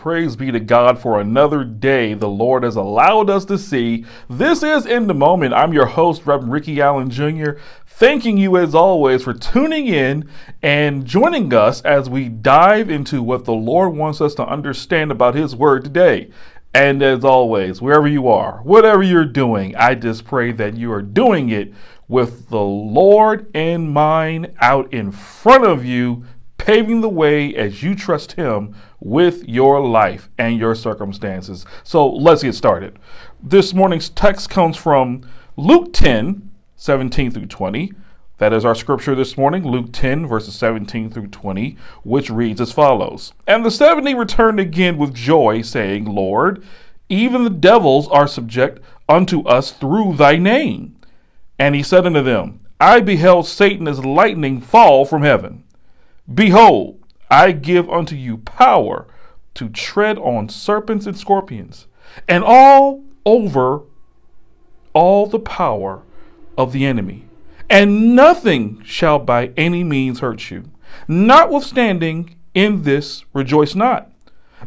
Praise be to God for another day the Lord has allowed us to see. This is In the Moment. I'm your host, Reverend Ricky Allen Jr., thanking you as always for tuning in and joining us as we dive into what the Lord wants us to understand about His Word today. And as always, wherever you are, whatever you're doing, I just pray that you are doing it with the Lord in mind out in front of you paving the way as you trust Him with your life and your circumstances. So let's get started. This morning's text comes from Luke 10 17 through 20. That is our scripture this morning, Luke 10, verses 17 through 20, which reads as follows And the seventy returned again with joy, saying, Lord, even the devils are subject unto us through thy name. And he said unto them, I beheld Satan as lightning fall from heaven. Behold, I give unto you power to tread on serpents and scorpions, and all over all the power of the enemy, and nothing shall by any means hurt you. Notwithstanding, in this rejoice not,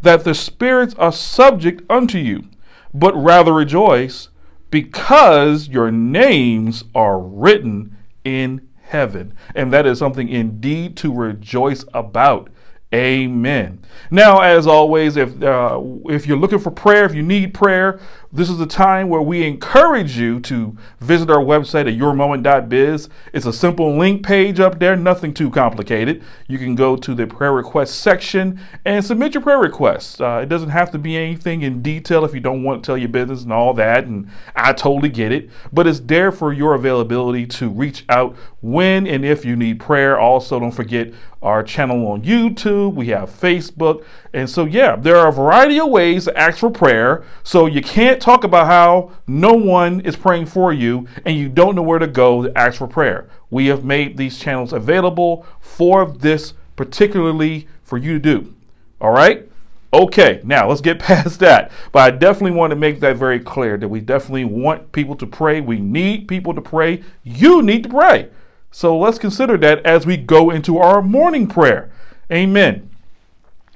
that the spirits are subject unto you, but rather rejoice, because your names are written in heaven. And that is something indeed to rejoice about. Amen. Now, as always, if uh, if you're looking for prayer, if you need prayer, this is the time where we encourage you to visit our website at yourmoment.biz. It's a simple link page up there, nothing too complicated. You can go to the prayer request section and submit your prayer requests. Uh, it doesn't have to be anything in detail if you don't want to tell your business and all that, and I totally get it. But it's there for your availability to reach out when and if you need prayer. Also, don't forget our channel on YouTube. We have Facebook. And so, yeah, there are a variety of ways to ask for prayer. So you can't talk about how no one is praying for you and you don't know where to go to ask for prayer. We have made these channels available for this, particularly for you to do. All right? Okay, now let's get past that. But I definitely want to make that very clear that we definitely want people to pray. We need people to pray. You need to pray. So let's consider that as we go into our morning prayer. Amen.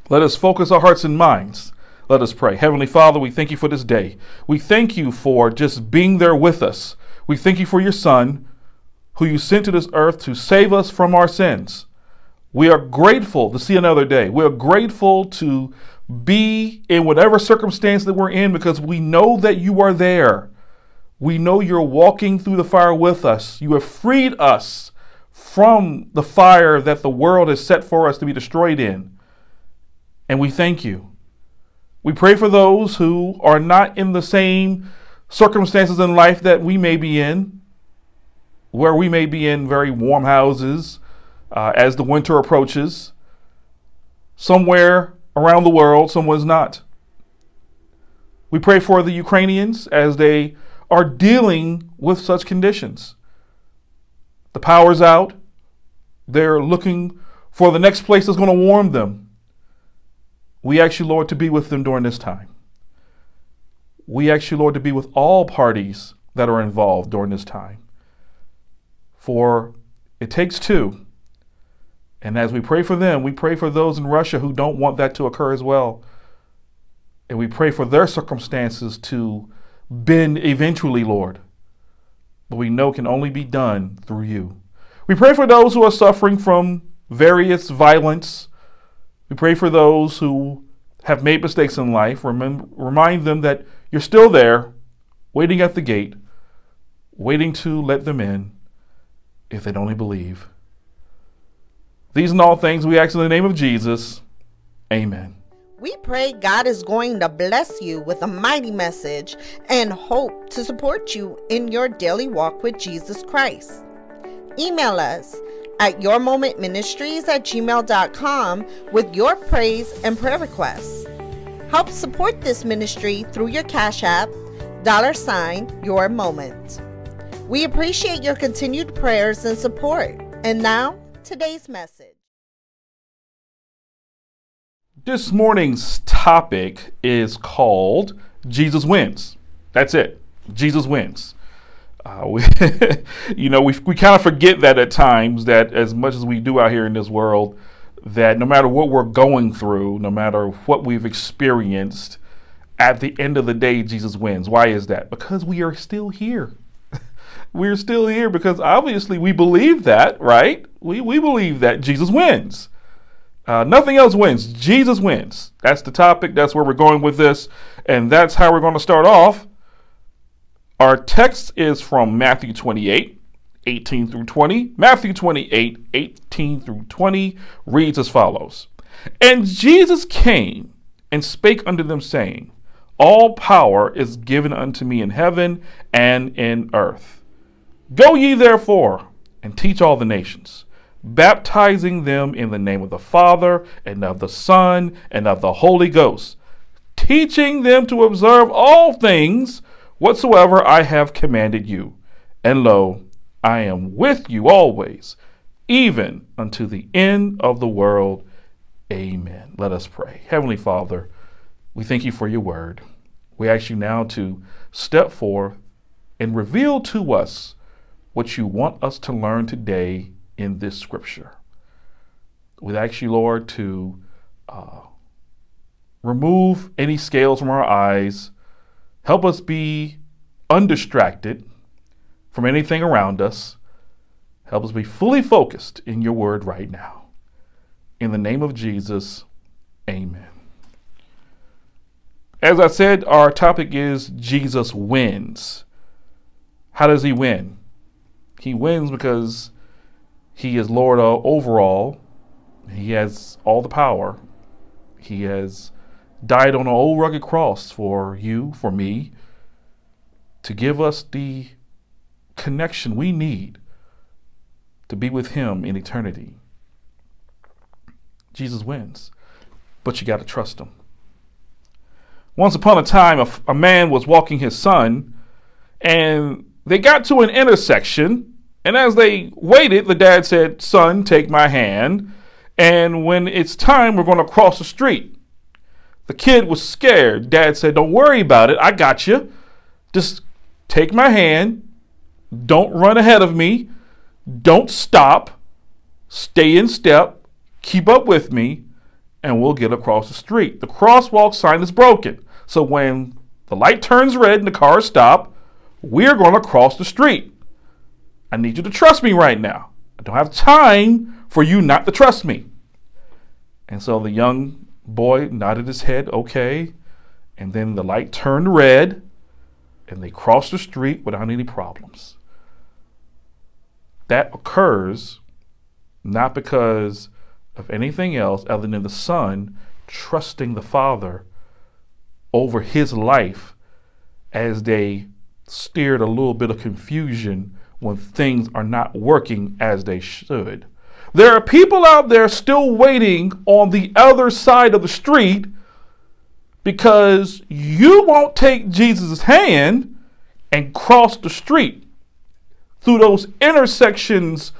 Let us focus our hearts and minds. Let us pray. Heavenly Father, we thank you for this day. We thank you for just being there with us. We thank you for your Son, who you sent to this earth to save us from our sins. We are grateful to see another day. We are grateful to be in whatever circumstance that we're in because we know that you are there. We know you're walking through the fire with us. You have freed us from the fire that the world has set for us to be destroyed in and we thank you. We pray for those who are not in the same circumstances in life that we may be in, where we may be in very warm houses uh, as the winter approaches. Somewhere around the world, someone's not. We pray for the Ukrainians as they are dealing with such conditions. The power's out. They're looking for the next place that's going to warm them. We ask you, Lord, to be with them during this time. We ask you, Lord, to be with all parties that are involved during this time. For it takes two. And as we pray for them, we pray for those in Russia who don't want that to occur as well. And we pray for their circumstances to bend eventually, Lord. But we know can only be done through you. We pray for those who are suffering from various violence, we pray for those who have made mistakes in life. Remember, remind them that you're still there, waiting at the gate, waiting to let them in if they'd only believe. These and all things we ask in the name of Jesus. Amen. We pray God is going to bless you with a mighty message and hope to support you in your daily walk with Jesus Christ. Email us at yourmomentministries at gmail.com with your praise and prayer requests. Help support this ministry through your Cash App, dollar sign, your moment. We appreciate your continued prayers and support. And now, today's message. This morning's topic is called Jesus Wins. That's it. Jesus Wins. Uh, we, you know, we, we kind of forget that at times that as much as we do out here in this world, that no matter what we're going through, no matter what we've experienced, at the end of the day, Jesus wins. Why is that? Because we are still here. We're still here because obviously we believe that, right? We, we believe that Jesus wins. Uh, nothing else wins. Jesus wins. That's the topic. That's where we're going with this. And that's how we're going to start off. Our text is from Matthew 28, 18 through 20. Matthew 28, 18 through 20 reads as follows And Jesus came and spake unto them, saying, All power is given unto me in heaven and in earth. Go ye therefore and teach all the nations, baptizing them in the name of the Father and of the Son and of the Holy Ghost, teaching them to observe all things whatsoever I have commanded you. And lo, I am with you always, even unto the end of the world. Amen. Let us pray. Heavenly Father, we thank you for your word. We ask you now to step forth and reveal to us what you want us to learn today in this scripture. We ask you, Lord, to uh, remove any scales from our eyes, help us be undistracted from anything around us, help us be fully focused in your word right now. In the name of Jesus, amen. As I said, our topic is Jesus wins. How does he win? He wins because he is Lord over all. He has all the power. He has died on an old rugged cross for you, for me, to give us the connection we need to be with him in eternity. Jesus wins, but you got to trust him. Once upon a time, a, a man was walking his son, and they got to an intersection, and as they waited, the dad said, Son, take my hand. And when it's time, we're going to cross the street. The kid was scared. Dad said, Don't worry about it. I got you. Just take my hand. Don't run ahead of me. Don't stop. Stay in step. Keep up with me. And we'll get across the street. The crosswalk sign is broken. So when the light turns red and the cars stop, we're going to cross the street. I need you to trust me right now. I don't have time for you not to trust me. And so the young boy nodded his head, okay. And then the light turned red and they crossed the street without any problems. That occurs not because of anything else other than the son trusting the father over his life as they steered a little bit of confusion when things are not working as they should. There are people out there still waiting on the other side of the street because you won't take Jesus' hand and cross the street through those intersections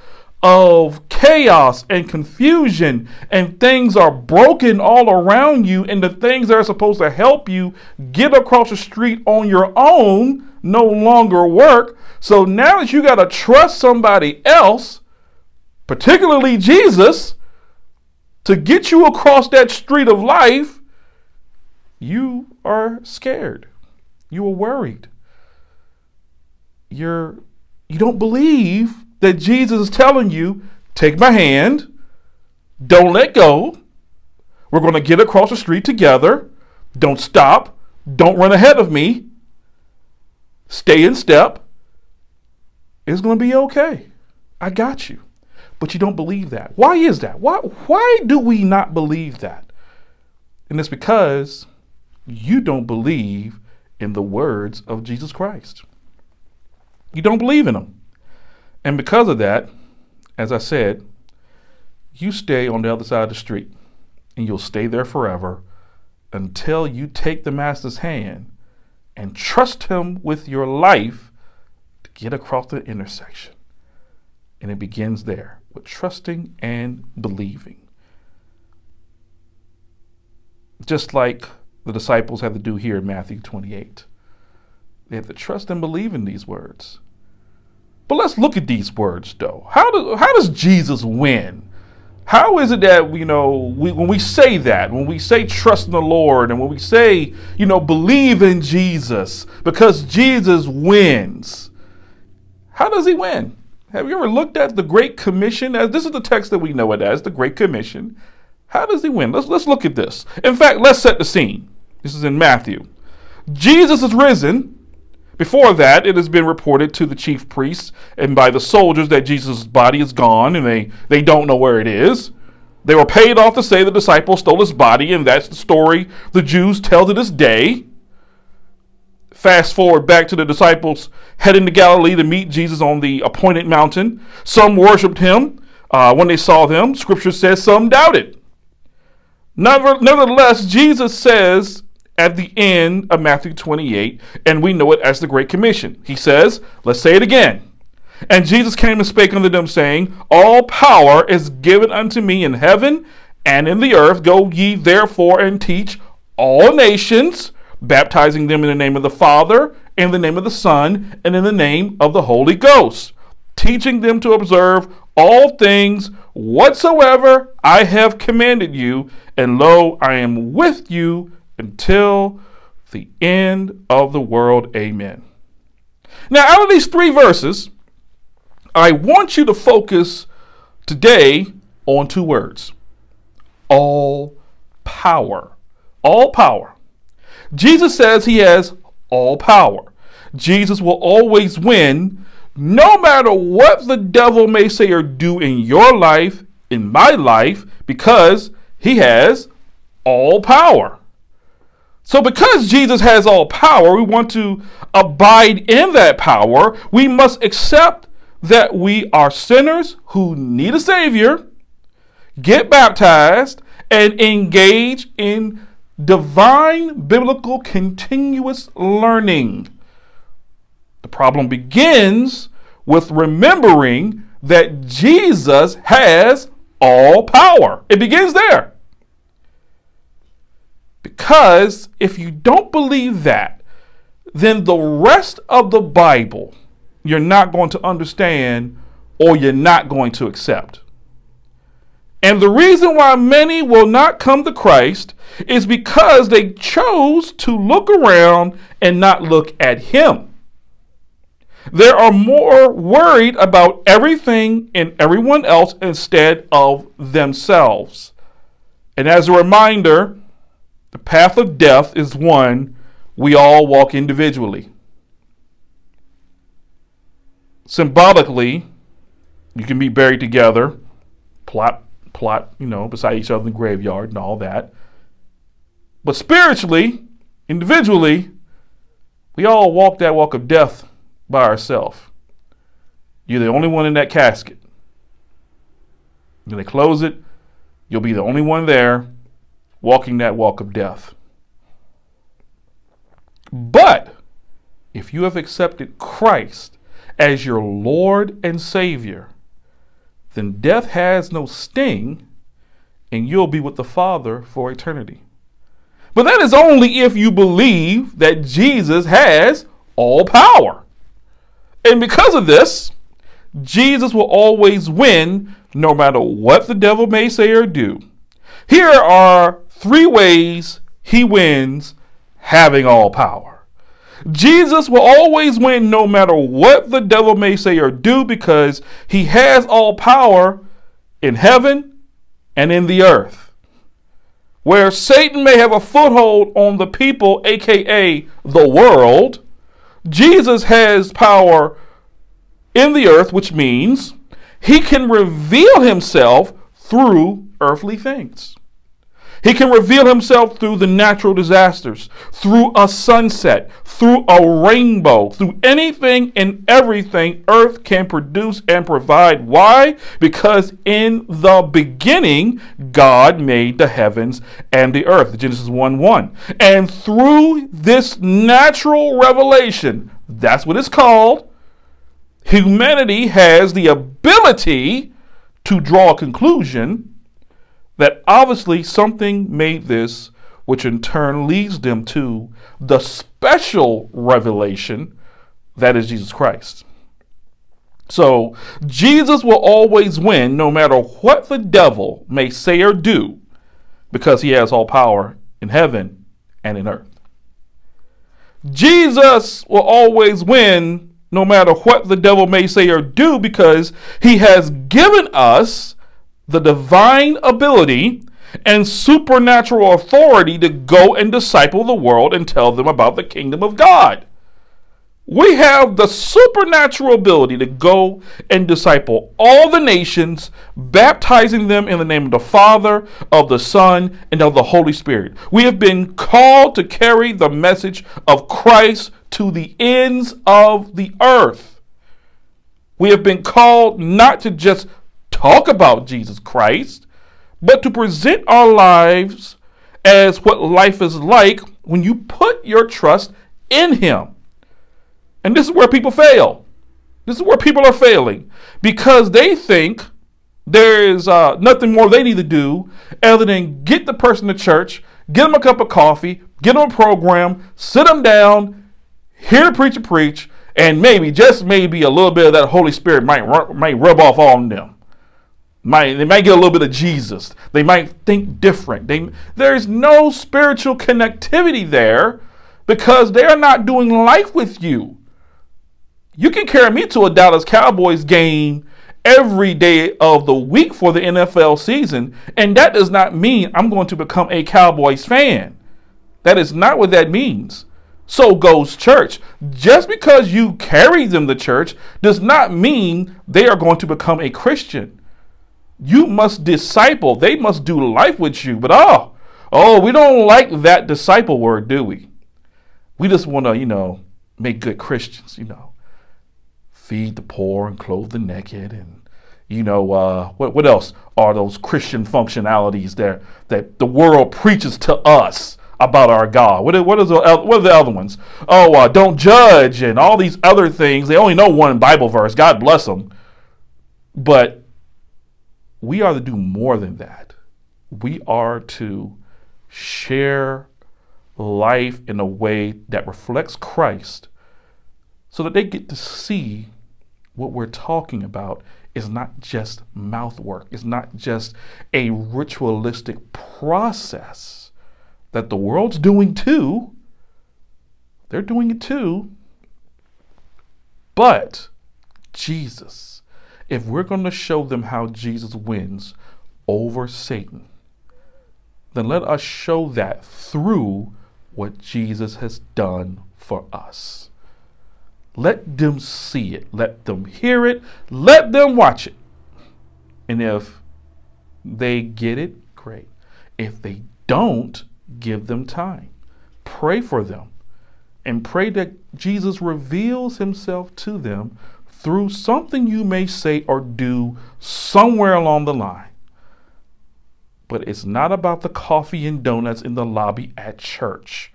of chaos and confusion, and things are broken all around you, and the things that are supposed to help you get across the street on your own no longer work. So now that you got to trust somebody else, particularly Jesus, to get you across that street of life, you are scared. You are worried. You're you don't believe that Jesus is telling you, take my hand, don't let go. We're going to get across the street together. Don't stop. Don't run ahead of me. Stay in step. It's going to be okay. I got you. But you don't believe that. Why is that? Why, why do we not believe that? And it's because you don't believe in the words of Jesus Christ. You don't believe in them. And because of that, as I said, you stay on the other side of the street and you'll stay there forever until you take the master's hand and trust him with your life to get across the intersection. And it begins there with trusting and believing. Just like the disciples had to do here in Matthew 28. They had to trust and believe in these words. But let's look at these words, though. How, do, how does Jesus win? How is it that you know we, when we say that, when we say trust in the Lord, and when we say you know believe in Jesus because Jesus wins? How does he win? Have you ever looked at the Great Commission? As this is the text that we know it as the Great Commission. How does he win? Let's let's look at this. In fact, let's set the scene. This is in Matthew. Jesus is risen. Before that, it has been reported to the chief priests and by the soldiers that Jesus' body is gone and they, they don't know where it is. They were paid off to say the disciples stole his body, and that's the story the Jews tell to this day. Fast forward back to the disciples heading to Galilee to meet Jesus on the appointed mountain. Some worshiped him uh, when they saw them. Scripture says some doubted. Nevertheless, Jesus says at the end of Matthew 28, and we know it as the Great Commission. He says, let's say it again. And Jesus came and spake unto them, saying, All power is given unto me in heaven and in the earth. Go ye therefore and teach all nations, baptizing them in the name of the Father, in the name of the Son, and in the name of the Holy Ghost, teaching them to observe all things whatsoever I have commanded you. And lo, I am with you until the end of the world. Amen. Now, out of these three verses, I want you to focus today on two words all power. All power. Jesus says he has all power. Jesus will always win no matter what the devil may say or do in your life, in my life, because he has all power. So, because Jesus has all power, we want to abide in that power. We must accept that we are sinners who need a Savior, get baptized, and engage in divine biblical continuous learning. The problem begins with remembering that Jesus has all power. It begins there. Because if you don't believe that, then the rest of the Bible you're not going to understand or you're not going to accept. And the reason why many will not come to Christ is because they chose to look around and not look at Him. They are more worried about everything and everyone else instead of themselves. And as a reminder, the path of death is one we all walk individually. Symbolically, you can be buried together, plot, plot, you know, beside each other in the graveyard and all that. But spiritually, individually, we all walk that walk of death by ourselves. You're the only one in that casket. When they close it, you'll be the only one there walking that walk of death. But if you have accepted Christ as your Lord and Savior, then death has no sting and you'll be with the Father for eternity. But that is only if you believe that Jesus has all power. And because of this, Jesus will always win no matter what the devil may say or do. Here are three ways he wins having all power. Jesus will always win no matter what the devil may say or do because he has all power in heaven and in the earth. Where Satan may have a foothold on the people, aka the world, Jesus has power in the earth, which means he can reveal himself through earthly things. He can reveal himself through the natural disasters, through a sunset, through a rainbow, through anything and everything earth can produce and provide. Why? Because in the beginning, God made the heavens and the earth. Genesis 1 1. And through this natural revelation, that's what it's called, humanity has the ability to draw a conclusion that obviously something made this, which in turn leads them to the special revelation that is Jesus Christ. So Jesus will always win no matter what the devil may say or do because he has all power in heaven and in earth. Jesus will always win no matter what the devil may say or do because he has given us the divine ability and supernatural authority to go and disciple the world and tell them about the kingdom of God. We have the supernatural ability to go and disciple all the nations, baptizing them in the name of the Father, of the Son, and of the Holy Spirit. We have been called to carry the message of Christ to the ends of the earth. We have been called not to just talk about Jesus Christ, but to present our lives as what life is like when you put your trust in Him. And this is where people fail. This is where people are failing because they think there is uh, nothing more they need to do other than get the person to church, get them a cup of coffee, get them a program, sit them down, hear the preacher preach, and maybe, just maybe, a little bit of that Holy Spirit might, might rub off on them. Might, they might get a little bit of Jesus. They might think different. They, there's no spiritual connectivity there because they are not doing life with you. You can carry me to a Dallas Cowboys game every day of the week for the NFL season, and that does not mean I'm going to become a Cowboys fan. That is not what that means. So goes church. Just because you carry them to church does not mean they are going to become a Christian. You must disciple. They must do life with you. But oh, oh, we don't like that disciple word, do we? We just want to, you know, make good Christians, you know feed the poor and clothe the naked and you know uh, what what else are those Christian functionalities there that the world preaches to us about our God? What what is the, what are the other ones? Oh, uh, don't judge and all these other things. They only know one Bible verse. God bless them, but we are to do more than that. We are to share life in a way that reflects Christ so that they get to see what we're talking about is not just mouth work, it's not just a ritualistic process that the world's doing too. They're doing it too. But Jesus, if we're going to show them how Jesus wins over Satan, then let us show that through what Jesus has done for us. Let them see it. Let them hear it. Let them watch it. And if they get it, great. If they don't, give them time. Pray for them. And pray that Jesus reveals himself to them through something you may say or do somewhere along the line. But it's not about the coffee and donuts in the lobby at church.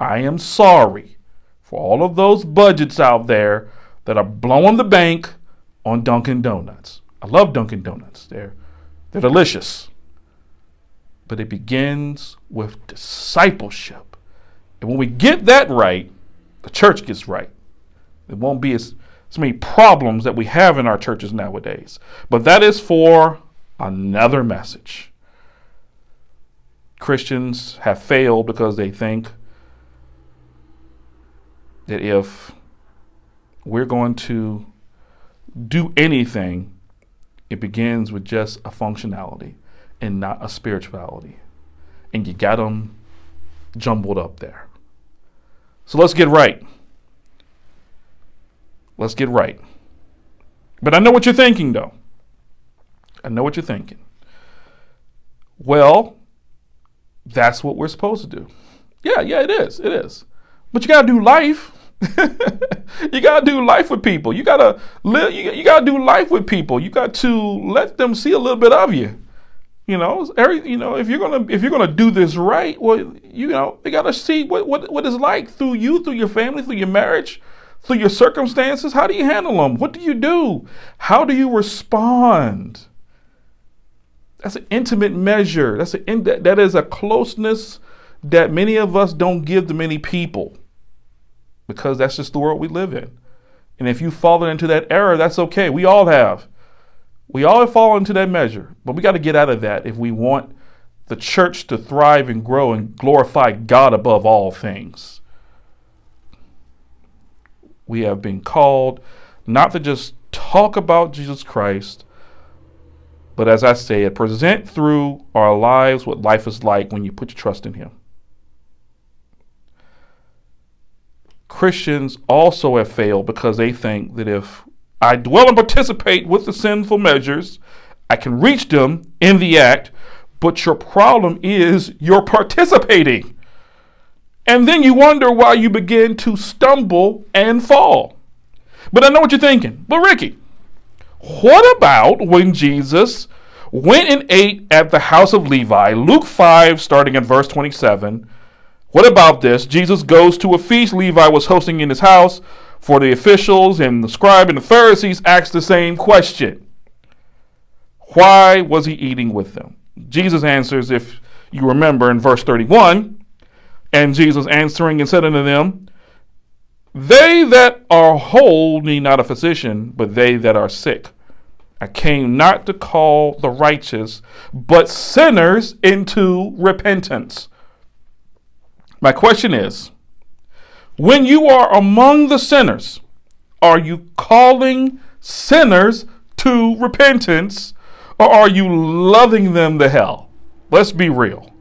I am sorry for all of those budgets out there that are blowing the bank on Dunkin' Donuts. I love Dunkin' Donuts. They're they're delicious. But it begins with discipleship. And when we get that right, the church gets right. It won't be as, as many problems that we have in our churches nowadays. But that is for another message. Christians have failed because they think that if we're going to do anything, it begins with just a functionality and not a spirituality. And you got them jumbled up there. So let's get right. Let's get right. But I know what you're thinking, though. I know what you're thinking. Well, that's what we're supposed to do. Yeah, yeah, it is. It is. But you got to do life. you gotta do life with people. You gotta live. You, you, gotta do life with people. You got to let them see a little bit of you. You know, every you know if you're gonna if you're gonna do this right, well, you know they gotta see what what what it's like through you, through your family, through your marriage, through your circumstances. How do you handle them? What do you do? How do you respond? That's an intimate measure. That's that is a closeness that many of us don't give to many people because that's just the world we live in. And if you've fallen into that error, that's okay. We all have. We all have fallen into that measure. But we got to get out of that if we want the church to thrive and grow and glorify God above all things. We have been called not to just talk about Jesus Christ, but as I said, present through our lives what life is like when you put your trust in Him. Christians also have failed because they think that if I dwell and participate with the sinful measures, I can reach them in the act, but your problem is you're participating. And then you wonder why you begin to stumble and fall. But I know what you're thinking. But Ricky, what about when Jesus went and ate at the house of Levi? Luke 5, starting at verse 27. What about this? Jesus goes to a feast Levi was hosting in his house for the officials and the scribe and the Pharisees asked the same question. Why was he eating with them? Jesus answers, if you remember in verse 31, and Jesus answering and said unto them, They that are whole need not a physician, but they that are sick. I came not to call the righteous, but sinners into repentance. My question is when you are among the sinners, are you calling sinners to repentance or are you loving them to hell? Let's be real.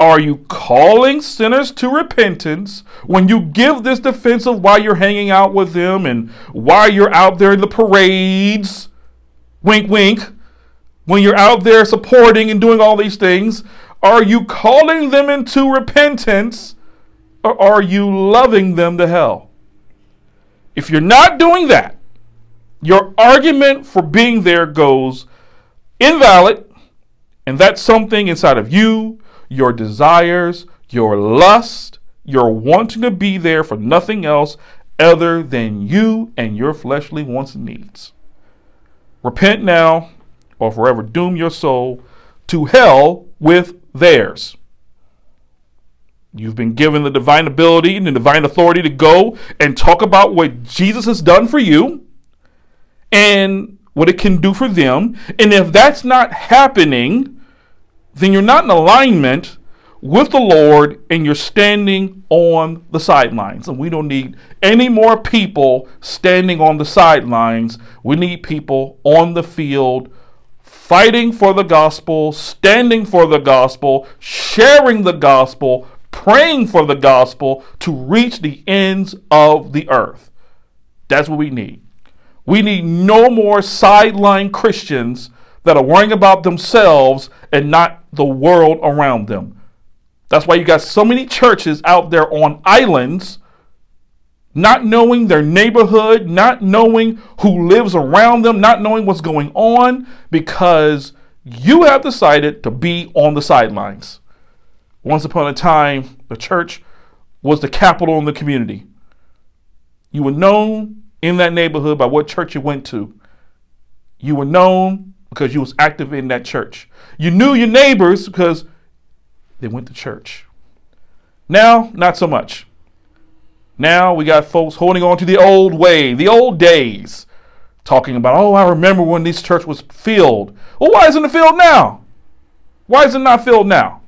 Are you calling sinners to repentance when you give this defense of why you're hanging out with them and why you're out there in the parades? Wink, wink. When you're out there supporting and doing all these things, are you calling them into repentance or are you loving them to hell? If you're not doing that, your argument for being there goes invalid, and that's something inside of you, your desires, your lust, your wanting to be there for nothing else other than you and your fleshly wants and needs. Repent now, or forever doom your soul to hell with theirs. You've been given the divine ability and the divine authority to go and talk about what Jesus has done for you and what it can do for them. And if that's not happening, then you're not in alignment with the Lord and you're standing on the sidelines. And we don't need any more people standing on the sidelines. We need people on the field fighting for the gospel, standing for the gospel, sharing the gospel, praying for the gospel to reach the ends of the earth. That's what we need. We need no more sideline Christians that are worrying about themselves and not the world around them. That's why you got so many churches out there on islands, not knowing their neighborhood, not knowing who lives around them, not knowing what's going on, because you have decided to be on the sidelines. Once upon a time, the church was the capital in the community. You were known in that neighborhood by what church you went to. You were known because you was active in that church. You knew your neighbors because they went to church. Now, not so much. Now we got folks holding on to the old way, the old days, talking about, oh, I remember when this church was filled. Well, why isn't it filled now? Why is it not filled now?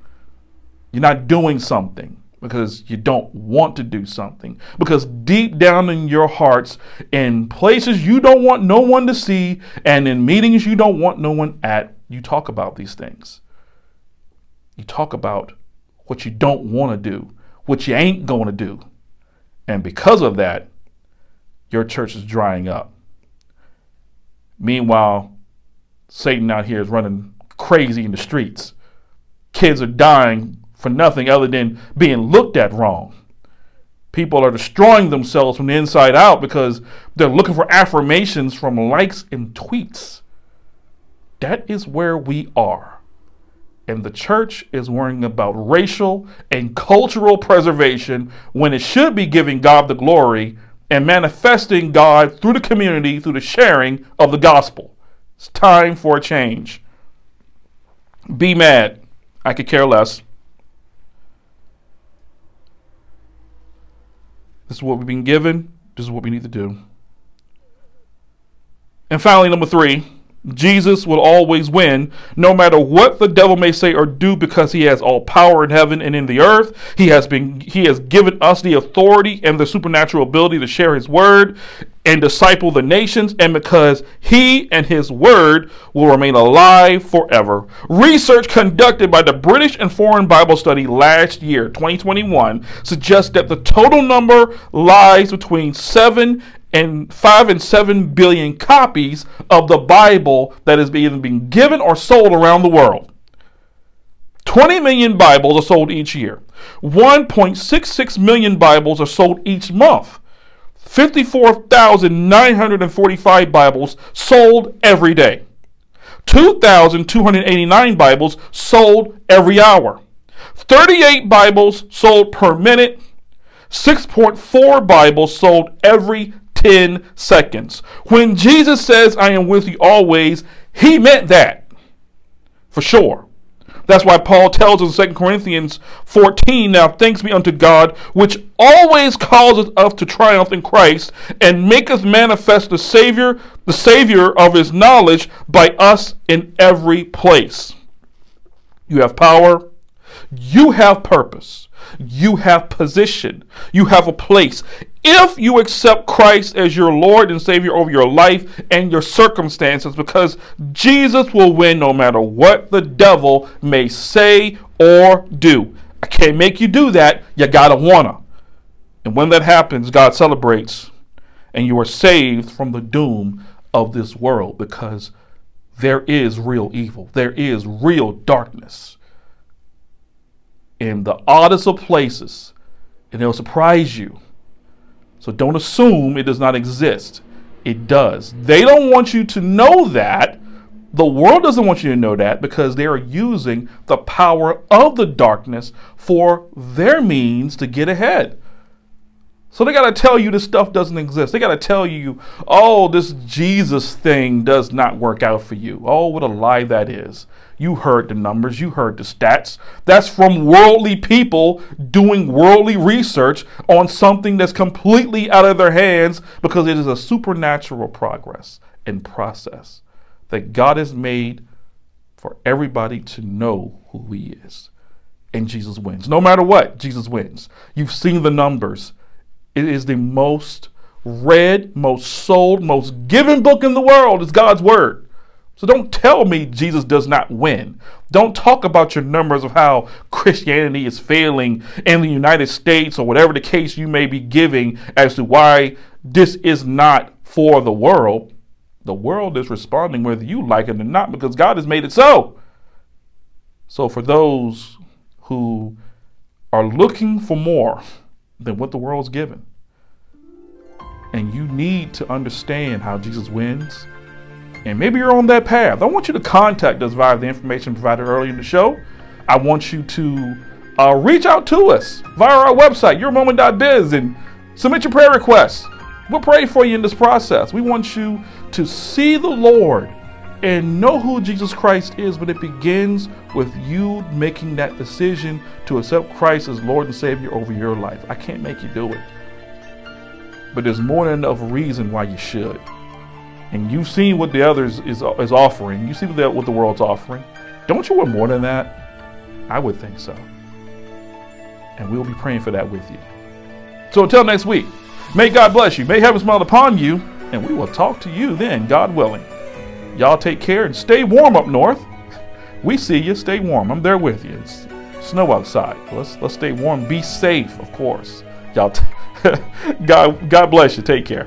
You're not doing something because you don't want to do something. Because deep down in your hearts, in places you don't want no one to see, and in meetings you don't want no one at, you talk about these things. You talk about what you don't want to do, what you ain't going to do. And because of that, your church is drying up. Meanwhile, Satan out here is running crazy in the streets. Kids are dying for nothing other than being looked at wrong. People are destroying themselves from the inside out because they're looking for affirmations from likes and tweets. That is where we are. And the church is worrying about racial and cultural preservation when it should be giving God the glory and manifesting God through the community through the sharing of the gospel. It's time for a change. Be mad. I could care less. This is what we've been given. This is what we need to do. And finally, number three Jesus will always win, no matter what the devil may say or do, because he has all power in heaven and in the earth. He has been he has given us the authority and the supernatural ability to share his word and disciple the nations, and because he and his word will remain alive forever. Research conducted by the British and Foreign Bible Study last year, 2021, suggests that the total number lies between seven and five and seven billion copies of the Bible that is either being given or sold around the world. 20 million Bibles are sold each year. 1.66 million Bibles are sold each month. 54,945 Bibles sold every day. 2,289 Bibles sold every hour. 38 Bibles sold per minute. 6.4 Bibles sold every 10 seconds. When Jesus says, I am with you always, he meant that for sure. That's why Paul tells us in 2 Corinthians 14, Now thanks be unto God, which always causes us to triumph in Christ, and maketh manifest the Savior, the Savior of his knowledge by us in every place. You have power, you have purpose, you have position, you have a place. If you accept Christ as your Lord and Savior over your life and your circumstances, because Jesus will win no matter what the devil may say or do. I can't make you do that. You gotta wanna. And when that happens, God celebrates and you are saved from the doom of this world because there is real evil, there is real darkness. In the oddest of places, and it'll surprise you so don't assume it does not exist. It does. They don't want you to know that. The world doesn't want you to know that because they are using the power of the darkness for their means to get ahead. So they got to tell you this stuff doesn't exist. They got to tell you, oh, this Jesus thing does not work out for you. Oh, what a lie that is. You heard the numbers, you heard the stats. That's from worldly people doing worldly research on something that's completely out of their hands because it is a supernatural progress and process that God has made for everybody to know who He is. And Jesus wins. No matter what, Jesus wins. You've seen the numbers. It is the most read, most sold, most given book in the world. It's God's Word. So don't tell me Jesus does not win. Don't talk about your numbers of how Christianity is failing in the United States or whatever the case you may be giving as to why this is not for the world. The world is responding whether you like it or not because God has made it so. So for those who are looking for more than what the world's given, and you need to understand how Jesus wins and maybe you're on that path, I want you to contact us via the information provided earlier in the show. I want you to uh, reach out to us via our website, yourmoment.biz, and submit your prayer requests. We'll pray for you in this process. We want you to see the Lord and know who Jesus Christ is, but it begins with you making that decision to accept Christ as Lord and Savior over your life. I can't make you do it. But there's more than enough reason why you should and you've seen what the others is, is offering, you see what the, what the world's offering, don't you want more than that? I would think so. And we'll be praying for that with you. So until next week, may God bless you, may heaven smile upon you, and we will talk to you then, God willing. Y'all take care and stay warm up north. We see you. Stay warm. I'm there with you. It's snow outside. Let's let's stay warm. Be safe, of course. Y'all. T- God God bless you. Take care.